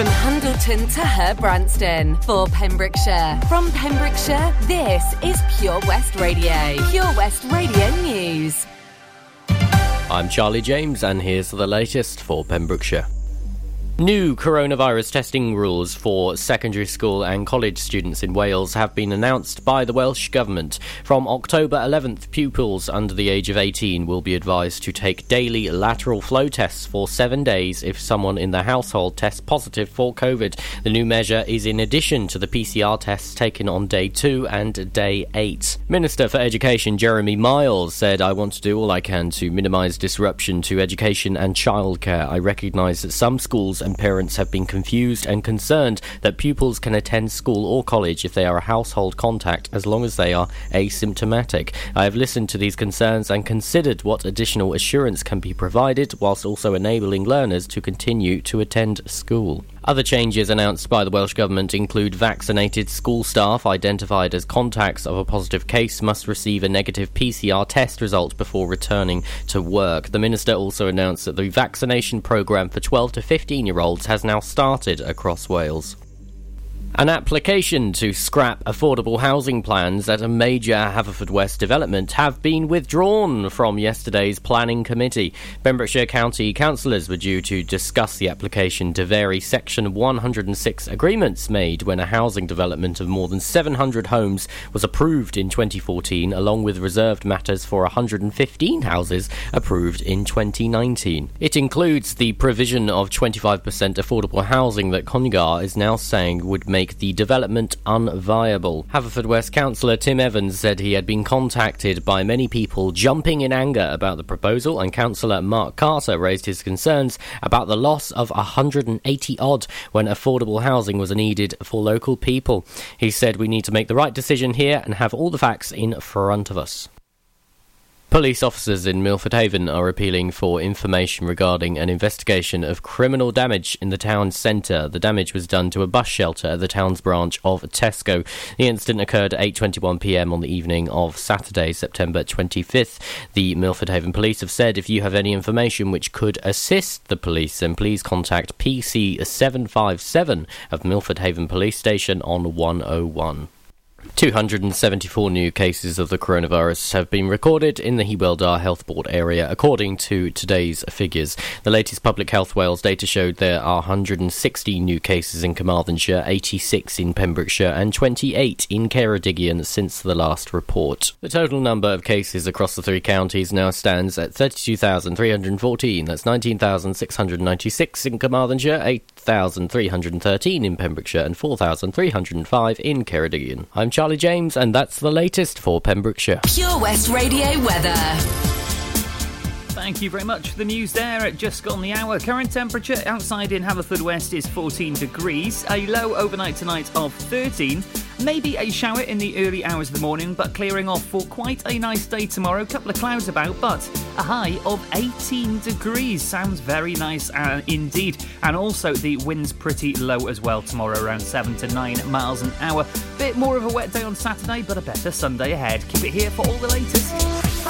From Hundleton to Herbrandston for Pembrokeshire. From Pembrokeshire, this is Pure West Radio. Pure West Radio News. I'm Charlie James, and here's the latest for Pembrokeshire. New coronavirus testing rules for secondary school and college students in Wales have been announced by the Welsh Government. From October 11th, pupils under the age of 18 will be advised to take daily lateral flow tests for seven days if someone in the household tests positive for COVID. The new measure is in addition to the PCR tests taken on day two and day eight. Minister for Education Jeremy Miles said, I want to do all I can to minimise disruption to education and childcare. I recognise that some schools and parents have been confused and concerned that pupils can attend school or college if they are a household contact as long as they are asymptomatic. I have listened to these concerns and considered what additional assurance can be provided whilst also enabling learners to continue to attend school. Other changes announced by the Welsh Government include vaccinated school staff identified as contacts of a positive case must receive a negative PCR test result before returning to work. The Minister also announced that the vaccination programme for 12 to 15 year olds has now started across Wales. An application to scrap affordable housing plans at a major Haverfordwest development have been withdrawn from yesterday's planning committee. Pembrokeshire County councillors were due to discuss the application to vary Section 106 agreements made when a housing development of more than 700 homes was approved in 2014, along with reserved matters for 115 houses approved in 2019. It includes the provision of 25% affordable housing that Conygar is now saying would make make the development unviable. Haverfordwest councillor Tim Evans said he had been contacted by many people jumping in anger about the proposal, and councillor Mark Carter raised his concerns about the loss of 180 odd when affordable housing was needed for local people. He said we need to make the right decision here and have all the facts in front of us. Police officers in Milford Haven are appealing for information regarding an investigation of criminal damage in the town centre. The damage was done to a bus shelter at the town's branch of Tesco. The incident occurred at 8:21 p.m. on the evening of Saturday, September 25th. The Milford Haven police have said if you have any information which could assist the police, then please contact PC 757 of Milford Haven Police Station on 101. 274 new cases of the coronavirus have been recorded in the Hywel Dda Health Board area, according to today's figures. The latest Public Health Wales data showed there are 160 new cases in Carmarthenshire, 86 in Pembrokeshire, and 28 in Ceredigion since the last report. The total number of cases across the three counties now stands at 32,314. That's 19,696 in Carmarthenshire, 8,313 in Pembrokeshire, and 4,305 in Ceredigion. I'm Charlie James, and that's the latest for Pembrokeshire. Pure West Radio weather. Thank you very much for the news there at just gone the hour. Current temperature outside in Haverfordwest is 14 degrees, a low overnight tonight of 13. Maybe a shower in the early hours of the morning, but clearing off for quite a nice day tomorrow. Couple of clouds about, but a high of 18 degrees. Sounds very nice uh, indeed. And also the wind's pretty low as well tomorrow, around 7 to 9 miles an hour. Bit more of a wet day on Saturday, but a better Sunday ahead. Keep it here for all the latest.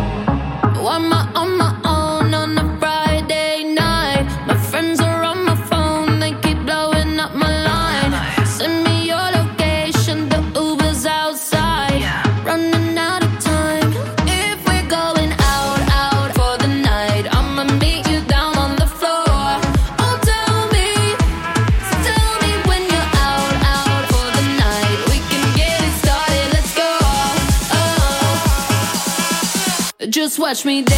Watch me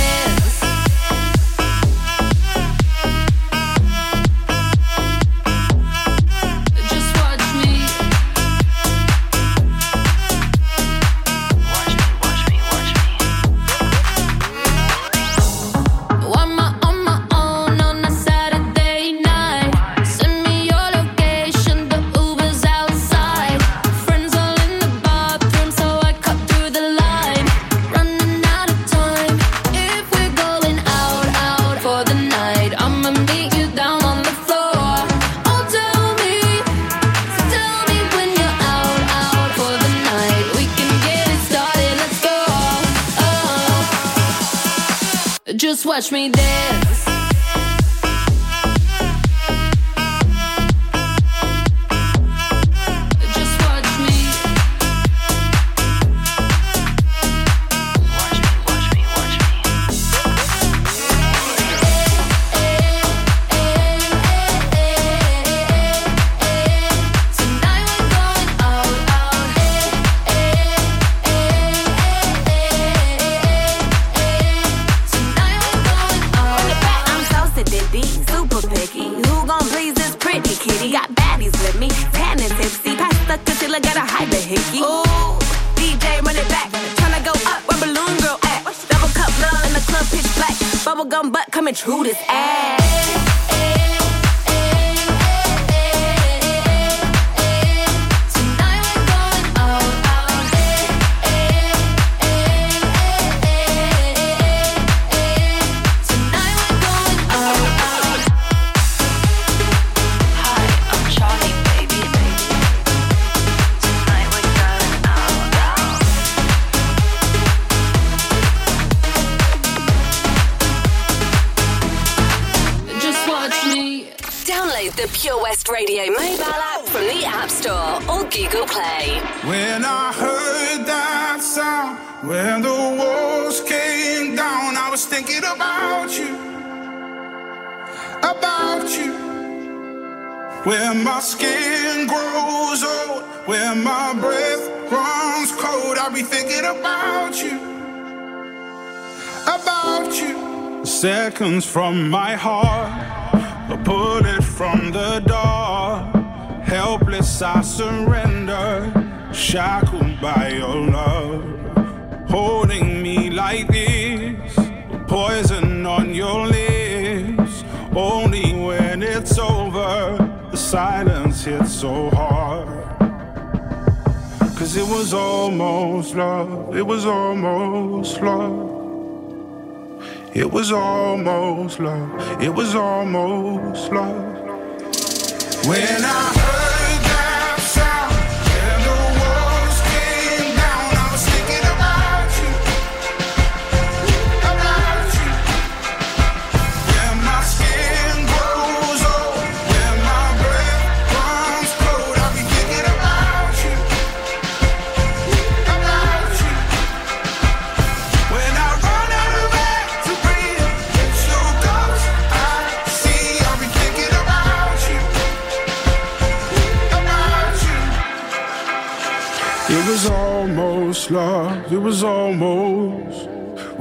baddies with me. Tan and tipsy, past the concealer, gotta hide the hickey. Ooh, DJ run it back, tryna go up where balloon girl at. Double cup love in the club, pitch black. Bubblegum butt coming true this ass. Play. When I heard that sound, when the walls came down, I was thinking about you, about you. When my skin grows old, when my breath runs cold, I'll be thinking about you, about you. Seconds from my heart, a bullet from the dark. Helpless, I surrender, shackled by your love. Holding me like this, poison on your lips. Only when it's over, the silence hits so hard. Cause it was almost love, it was almost love. It was almost love, it was almost love. When I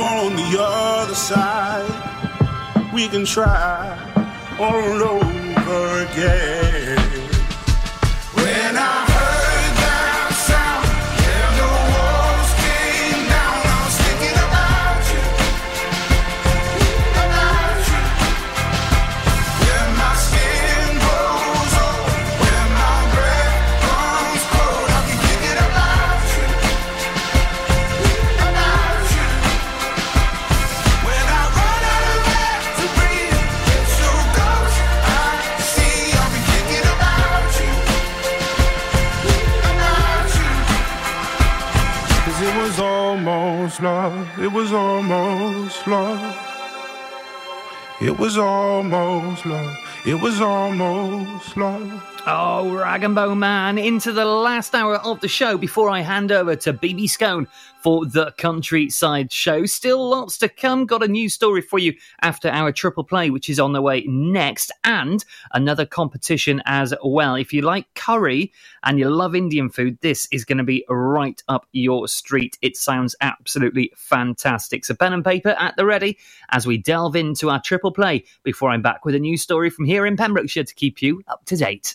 on the other side. We can try all over again. It was almost love. It was almost love. It was almost love. Oh, Rag'n'Bone Man, into the last hour of the show before I hand over to BB Scone for the Countryside Show. Still lots to come. Got a new story for you after our triple play, which is on the way next, and another competition as well. If you like curry and you love Indian food, this is going to be right up your street. It sounds absolutely fantastic. So, pen and paper at the ready as we delve into our triple play before I'm back with a new story from here in Pembrokeshire to keep you up to date.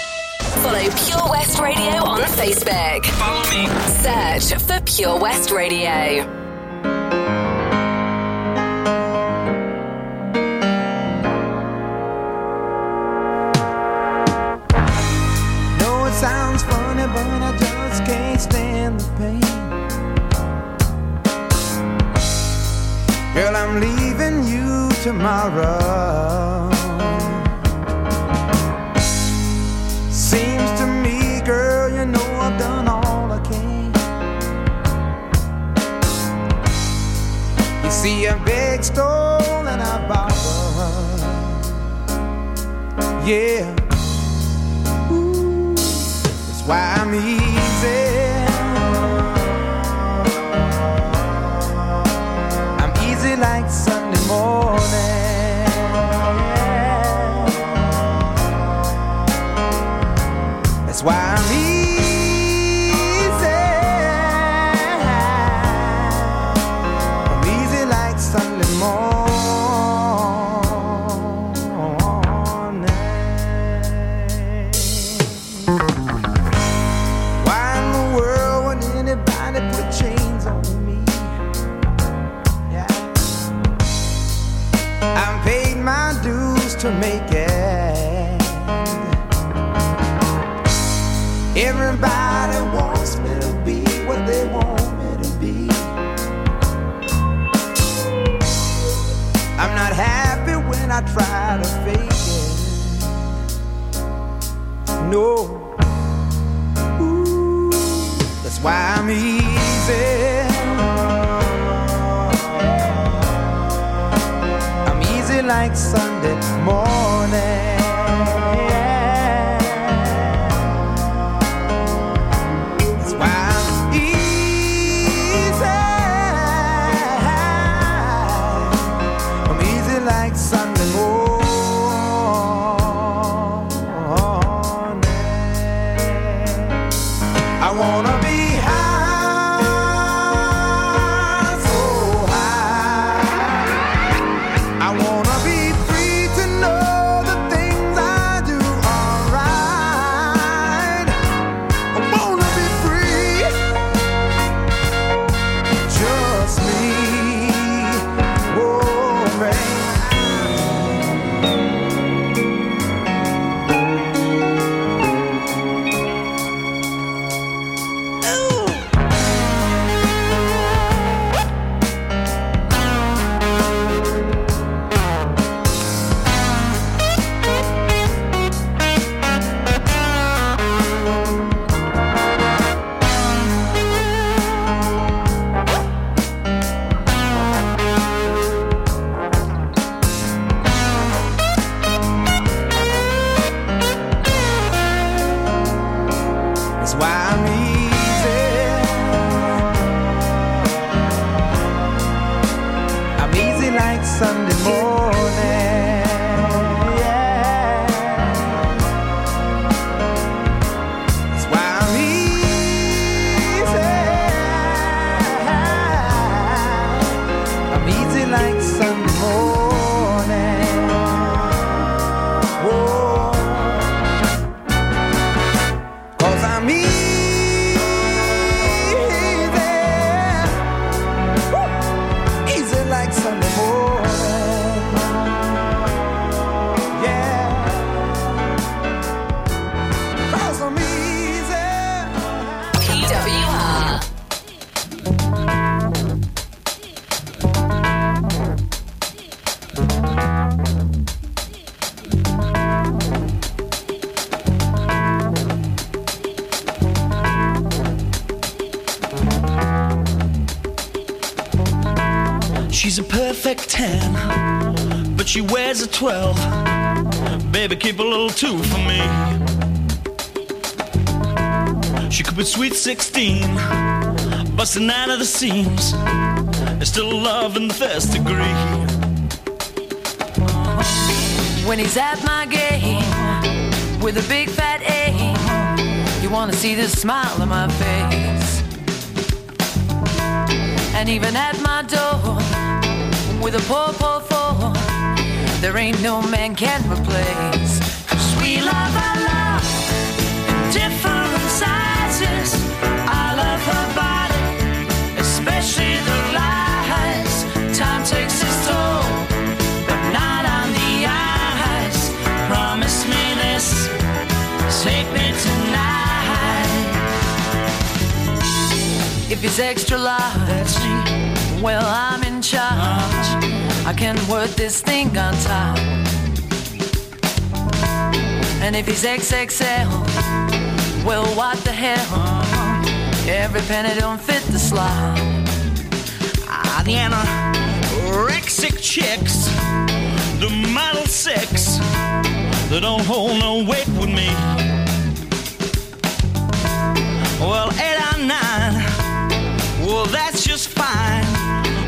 Follow Pure West Radio on Facebook. Follow me. Search for Pure West Radio. know it sounds funny, but I just can't stand the pain. Girl, I'm leaving you tomorrow. See, a big stole, and I borrowed. Yeah. Ooh, That's why I'm easy. I'm easy like Sunday morning. Why I'm easy. I'm easy like Sunday morning. 12. Baby, keep a little 2 for me. She could be sweet 16, busting out of the seams. There's still love in the first degree. When he's at my game with a big fat A, you wanna see the smile on my face. And even at my door with a poor, poor four, there ain't no man can replace. 'Cause we love our love in different sizes. I love her body, especially the lies. Time takes its toll, but not on the eyes. Promise me this, take me tonight. If it's extra large, well, I'm in charge. I can work this thing on top. And if he's XXL, well, what the hell? Every penny don't fit the slot. Ah, the anorexic chicks, the model six, they don't hold no weight with me. Well, eight or nine, well, that's just fine.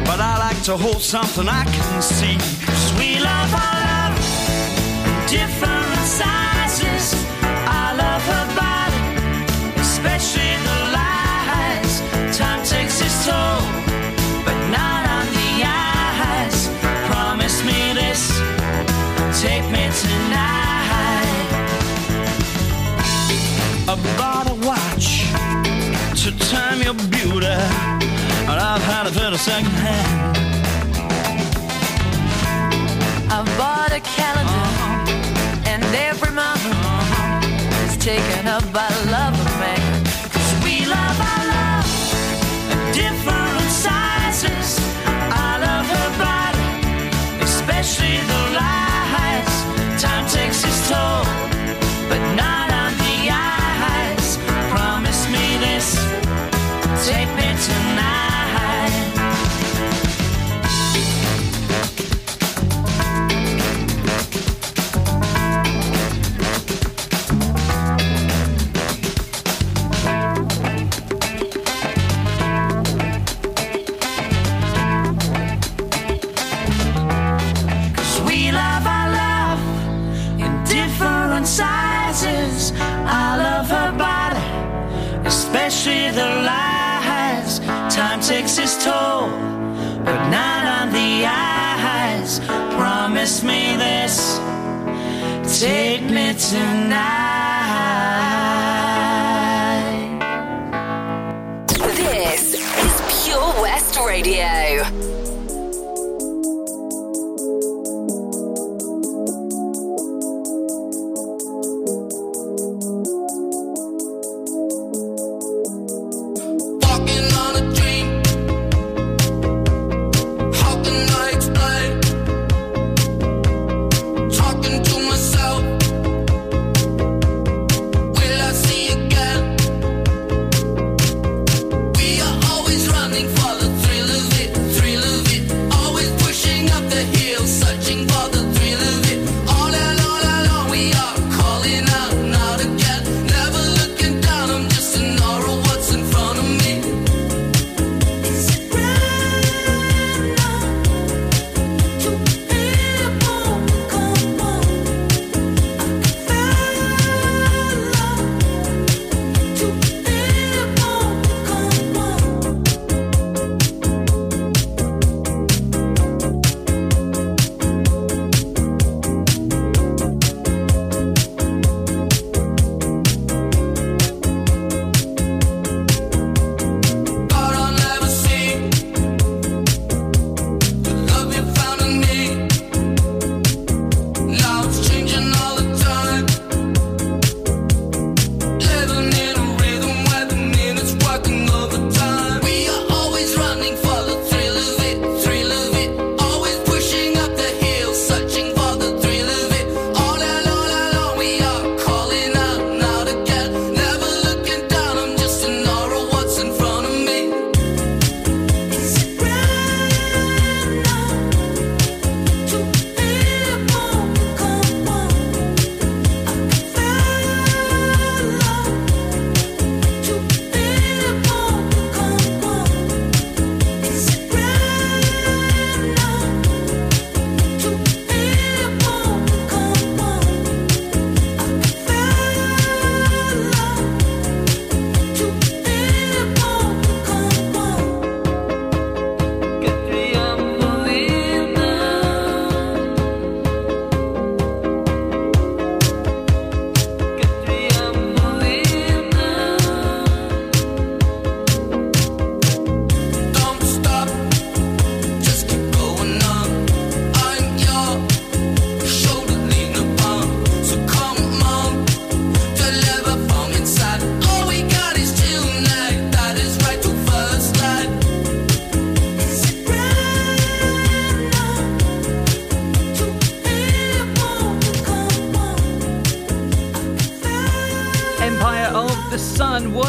But I like to hold something I can see. 'Cause we love our love in different sizes. I love her body, especially the lies. Time takes its toll, but not on the eyes. Promise me this, take me tonight. A watch to time your beauty, I've had it for the second hand. I bought a calendar, uh-huh. and every month uh-huh, is taken up by love of man. 'Cause we love our love different take me tonight.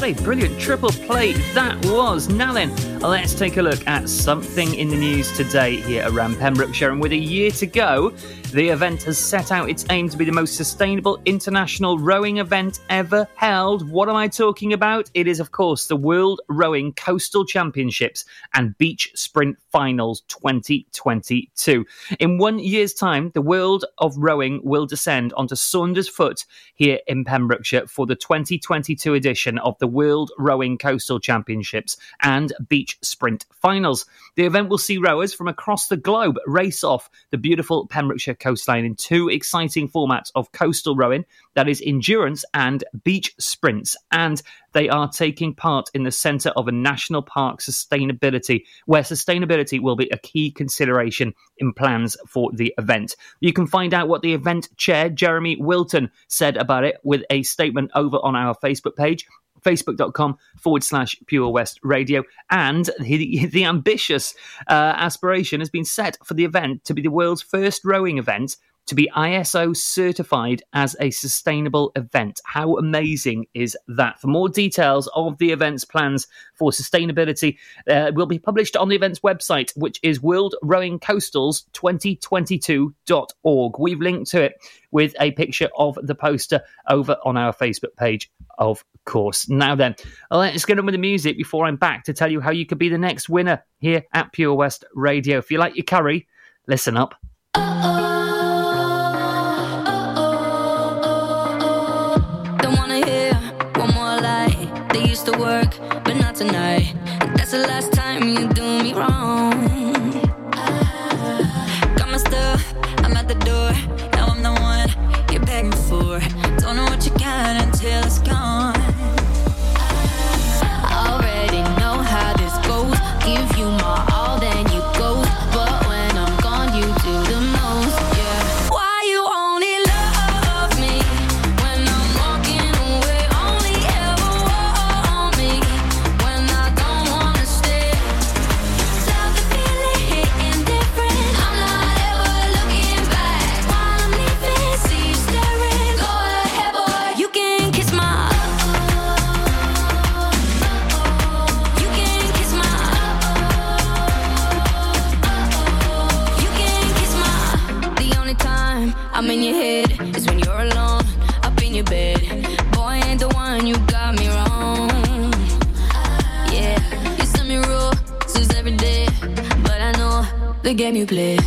A brilliant triple play that was. Now then, let's take a look at something in the news today here around Pembrokeshire. And with a year to go, the event has set out its aim to be the most sustainable international rowing event ever held. What am I talking about? It is, of course, the World Rowing Coastal Championships and Beach Sprint Finals 2022. In one year's time, the world of rowing will descend onto Saundersfoot here in Pembrokeshire for the 2022 edition of the World Rowing Coastal Championships and Beach Sprint Finals. The event will see rowers from across the globe race off the beautiful Pembrokeshire coastline in two exciting formats of coastal rowing that is endurance and beach sprints. And they are taking part in the centre of a national park sustainability, where sustainability will be a key consideration in plans for the event. You can find out what the event chair, Jeremy Wilton, said about it with a statement over on our Facebook page facebook.com forward slash Pure West Radio. And the, ambitious uh, aspiration has been set for the event to be the world's first rowing event to be ISO certified as a sustainable event. How amazing is that? For more details of the event's plans for sustainability, uh, will be published on the event's website, which is worldrowingcoastals2022.org. We've linked to it with a picture of the poster over on our Facebook page, of course. Now then, let's get on with the music before I'm back to tell you how you could be the next winner here at Pure West Radio. If you like your curry, listen up. Don't game you play.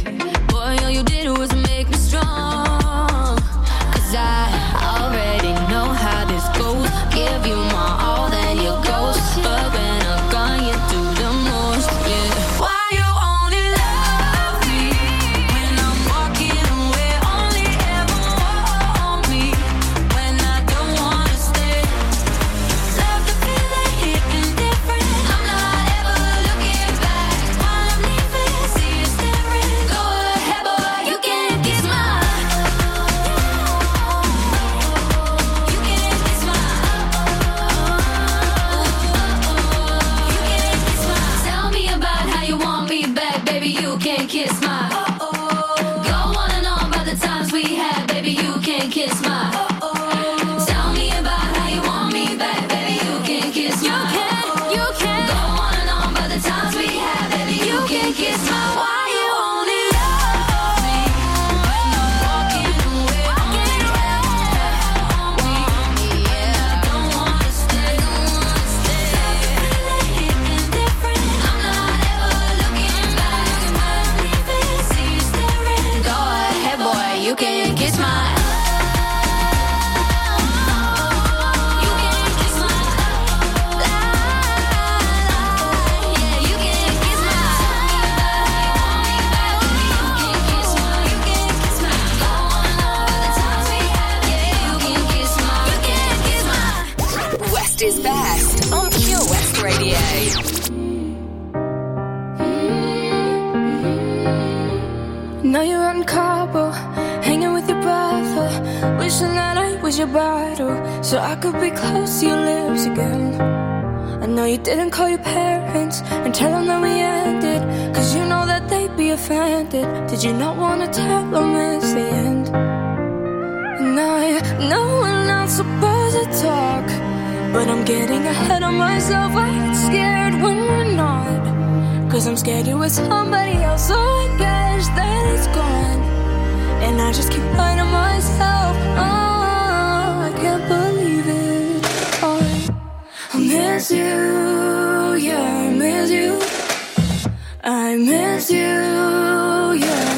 Getting ahead of myself. I get scared when we're not. Cause I'm scared you're with somebody else. So I guess that it's gone. And I just keep lying to myself. Oh, I can't believe it. Oh, I miss you. Yeah, I miss you. I miss you. Yeah,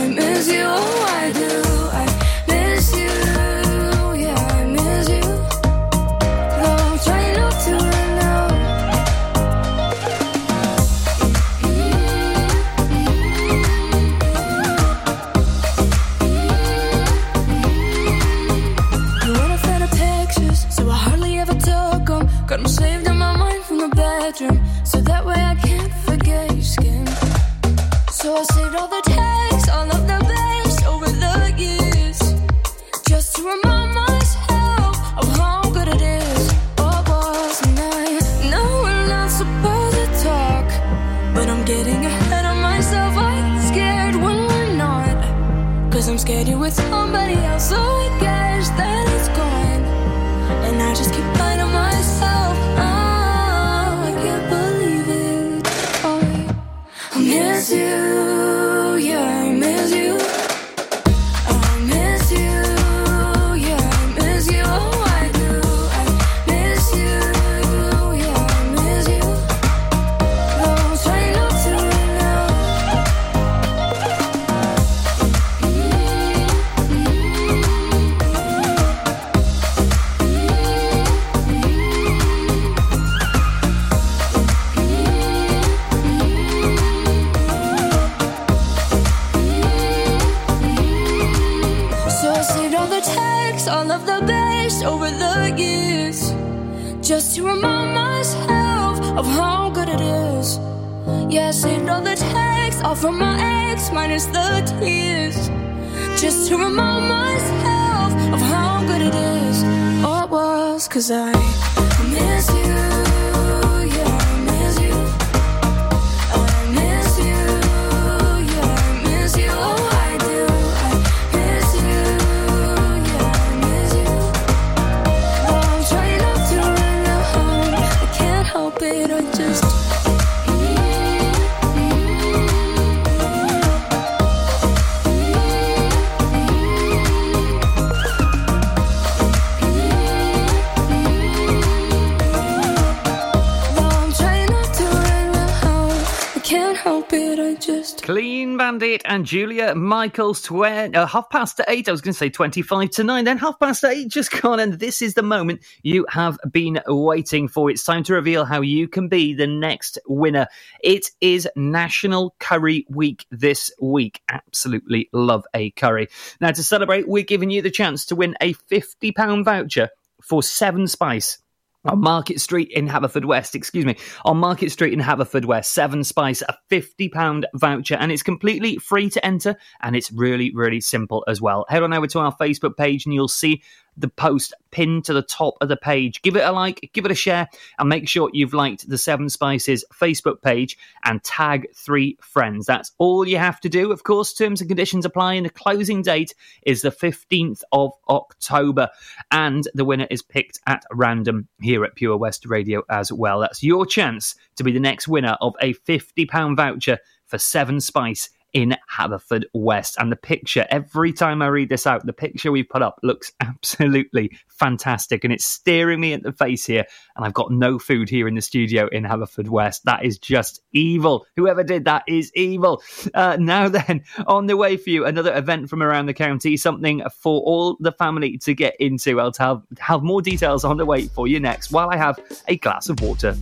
Bandit and Julia Michaels, twen- uh, half past eight. I was going to say 25 to nine, then half past eight just gone. And this is the moment you have been waiting for. It's time to reveal how you can be the next winner. It is National Curry Week this week. Absolutely love a curry. Now, to celebrate, we're giving you the chance to win a £50 voucher for Seven Spice on Market Street in Haverfordwest, excuse me, on Market Street in Haverfordwest, Seven Spice, a £50 voucher, and it's completely free to enter, and it's really, really simple as well. Head on over to our Facebook page and you'll see the post pinned to the top of the page. Give it a like, give it a share, and make sure you've liked the Seven Spices Facebook page and tag three friends. That's all you have to do. Of course, terms and conditions apply, and the closing date is the 15th of October, and the winner is picked at random here at Pure West Radio as well. That's your chance to be the next winner of a £50 voucher for Seven Spice in Haverfordwest. And the picture, every time I read this out, the picture we put up looks absolutely fantastic. And it's staring me at the face here. And I've got no food here in the studio in Haverfordwest. That is just evil. Whoever did that is evil. Uh, now then, on the way for you, another event from around the county, something for all the family to get into. I'll have, have more details on the way for you next while I have a glass of water.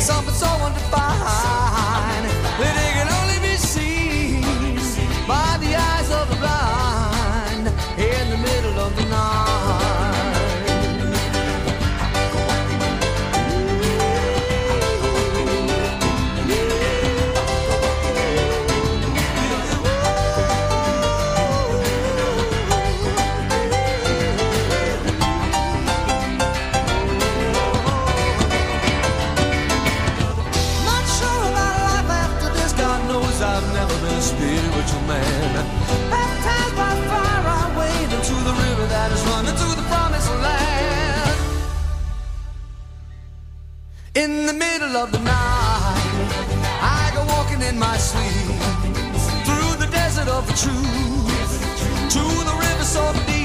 Something so undefined. middle of the night, I go walking in my sleep through the desert of the truth to the river so deep.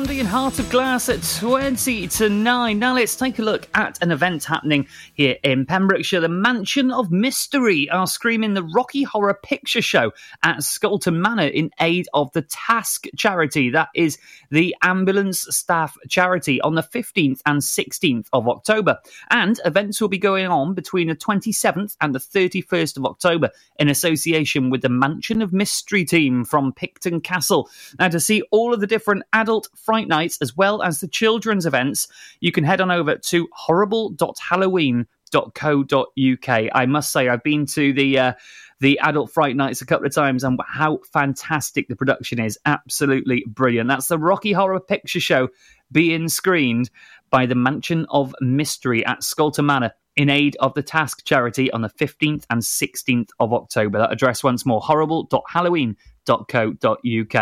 Blondie and Heart of Glass at 20 to 9. Now let's take a look at an event happening here in Pembrokeshire. The Mansion of Mystery are screaming the Rocky Horror Picture Show at Scolton Manor in aid of the TASC charity. That is the ambulance staff charity on the 15th and 16th of October. And events will be going on between the 27th and the 31st of October in association with the Mansion of Mystery team from Picton Castle. Now, to see all of the different adult Fright Nights as well as the children's events, you can head on over to horrible.halloween.co.uk. I must say, I've been to the. Uh, the adult fright nights a couple of times and how fantastic the production is absolutely brilliant that's the rocky horror picture show being screened by the mansion of mystery at scolton manor in aid of the TASC charity on the 15th and 16th of october that address once more horrible.halloween co.uk.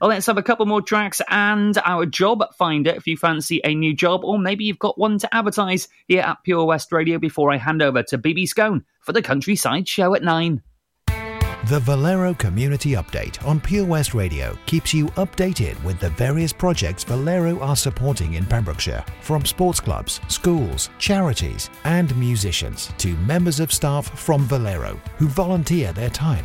Well, let's have a couple more tracks and our job finder if you fancy a new job, or maybe you've got one to advertise here at Pure West Radio before I hand over to BB Scone for the Countryside Show at 9. The Valero Community Update on Pure West Radio keeps you updated with the various projects Valero are supporting in Pembrokeshire, from sports clubs, schools, charities, and musicians to members of staff from Valero who volunteer their time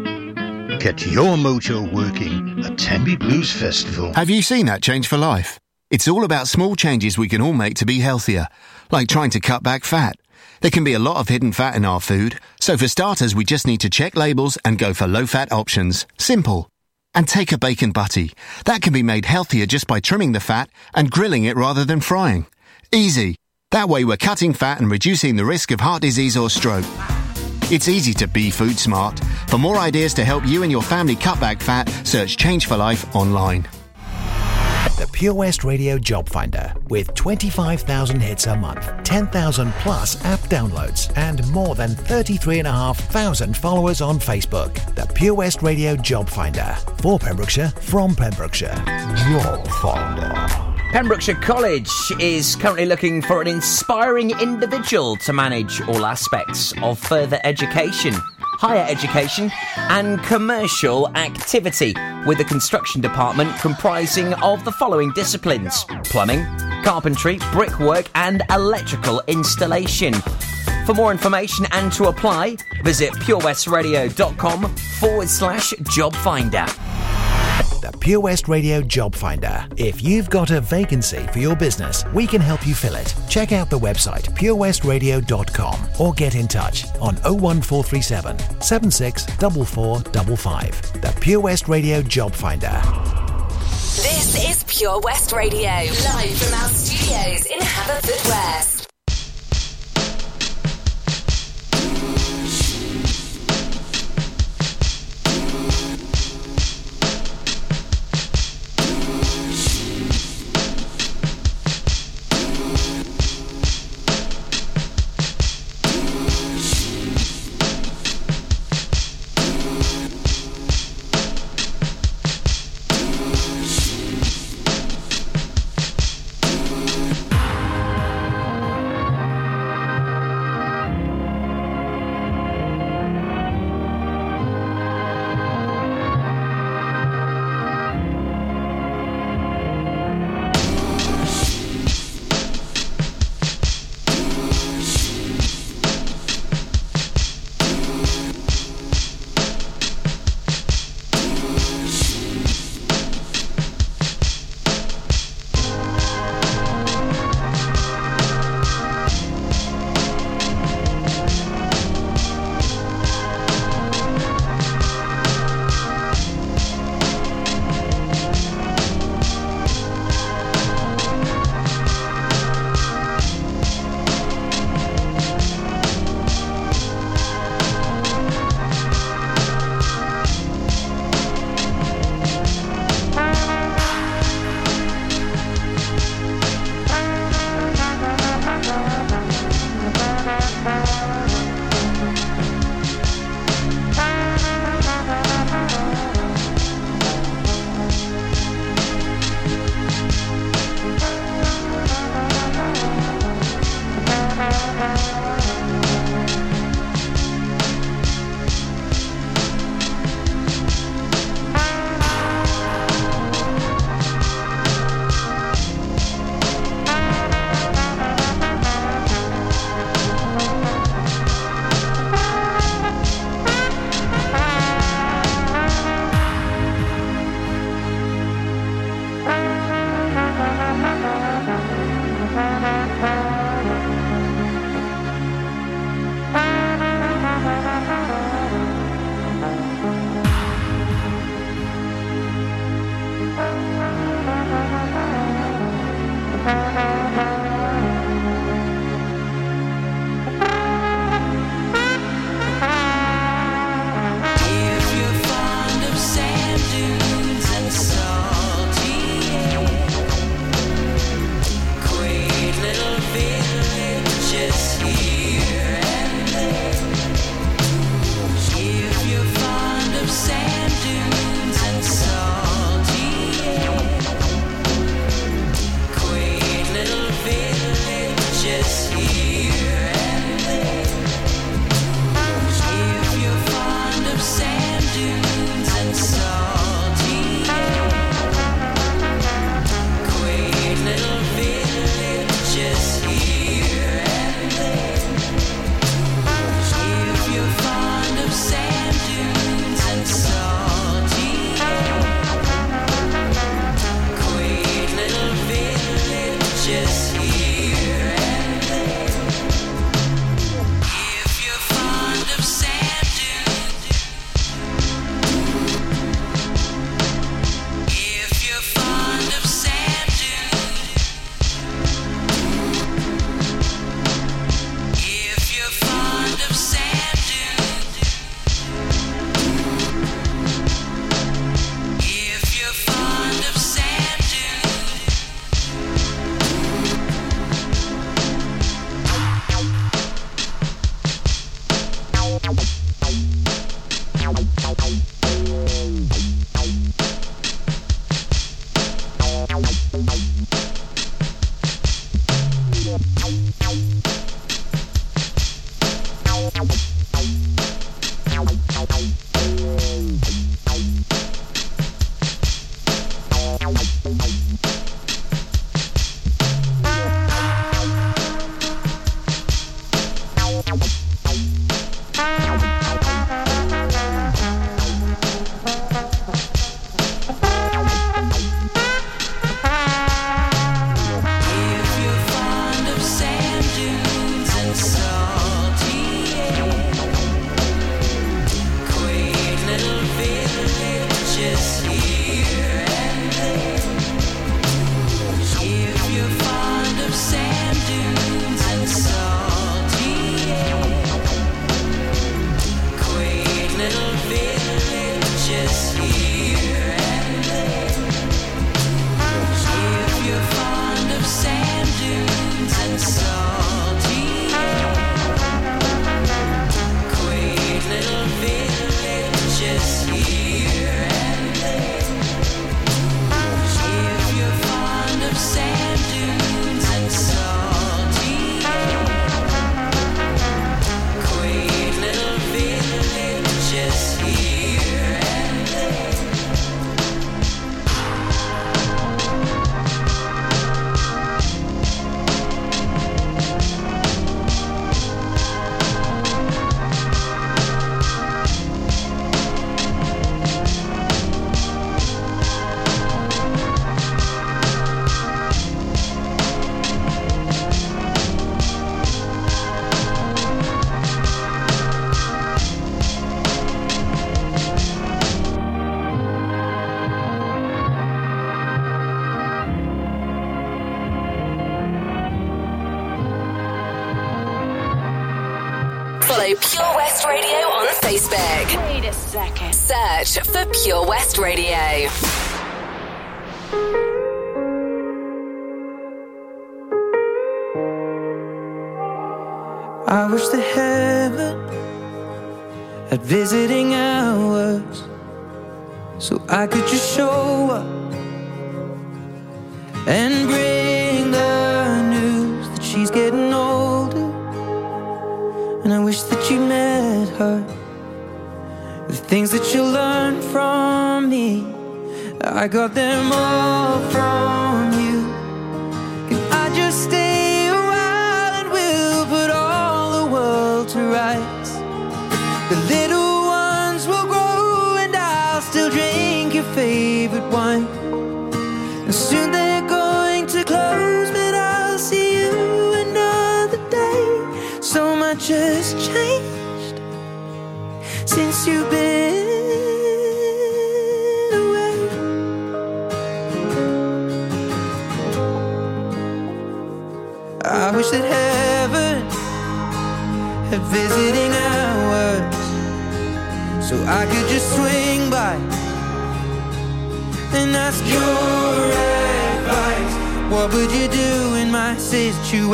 Get your mojo working at Tenby Blues Festival. Have you seen that change for life? It's all about small changes we can all make to be healthier, like trying to cut back fat. There can be a lot of hidden fat in our food, so for starters, we just need to check labels and go for low fat options. Simple. And take a bacon butty. That can be made healthier just by trimming the fat and grilling it rather than frying. Easy. That way, we're cutting fat and reducing the risk of heart disease or stroke. It's easy to be food smart. For more ideas to help you and your family cut back fat, search Change for Life online. The Pure West Radio Job Finder with 25,000 hits a month, 10,000 plus app downloads, and more than 33,500 followers on Facebook. The Pure West Radio Job Finder for Pembrokeshire from Pembrokeshire. Job Finder. Pembrokeshire College is currently looking for an inspiring individual to manage all aspects of further education, higher education, and commercial activity, with the construction department comprising of the following disciplines plumbing, carpentry, brickwork, and electrical installation. For more information and to apply, visit purewestradio.com forward slash job finder the Pure West Radio Job Finder. If you've got a vacancy for your business, we can help you fill it. Check out the website purewestradio.com or get in touch on 01437 764455. The Pure West Radio Job Finder. This is Pure West Radio, live from our studios in Haverfordwest. Pure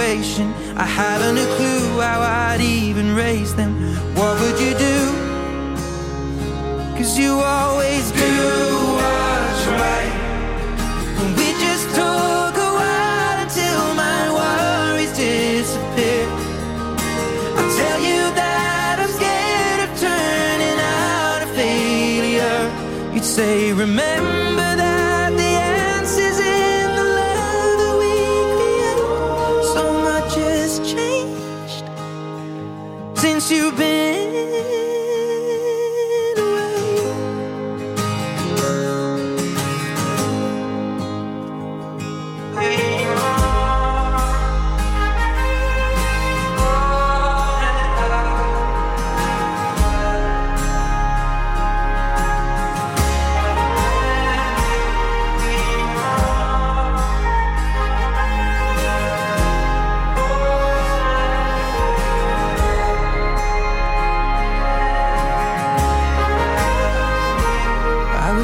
I haven't a clue how I'd even raise them. What would you do? Cause you always do what's right. And we just took a while until my worries disappear. I tell you that I'm scared of turning out a failure. You'd say, remember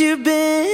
you've been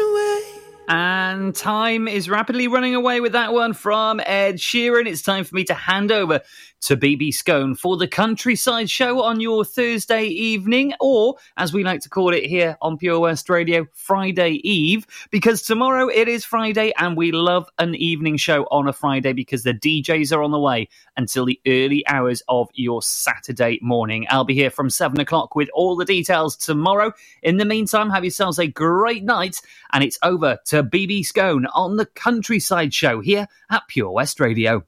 away. And time is rapidly running away with that one from Ed Sheeran. It's time for me to hand over to BB Scone for the Countryside Show on your Thursday evening, or as we like to call it here on Pure West Radio, Friday Eve, because tomorrow it is Friday and we love an evening show on a Friday because the DJs are on the way until the early hours of your Saturday morning. I'll be here from seven o'clock with all the details tomorrow. In the meantime, have yourselves a great night, and it's over to BB Scone on the Countryside Show here at Pure West Radio.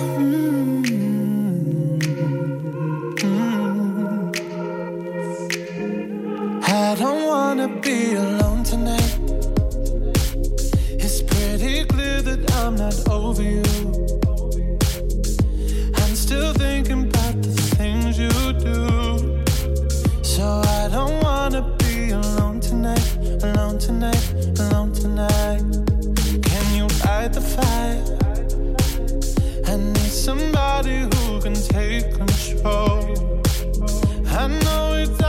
Mm-hmm. I don't wanna be alone tonight. It's pretty clear that I'm not over you. I'm still thinking about the things you do. So I don't wanna be alone tonight, alone tonight, alone tonight. Can you light the fire? Somebody who can take control. I know exactly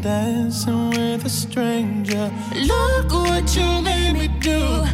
dancing with a stranger. Look what you made me do.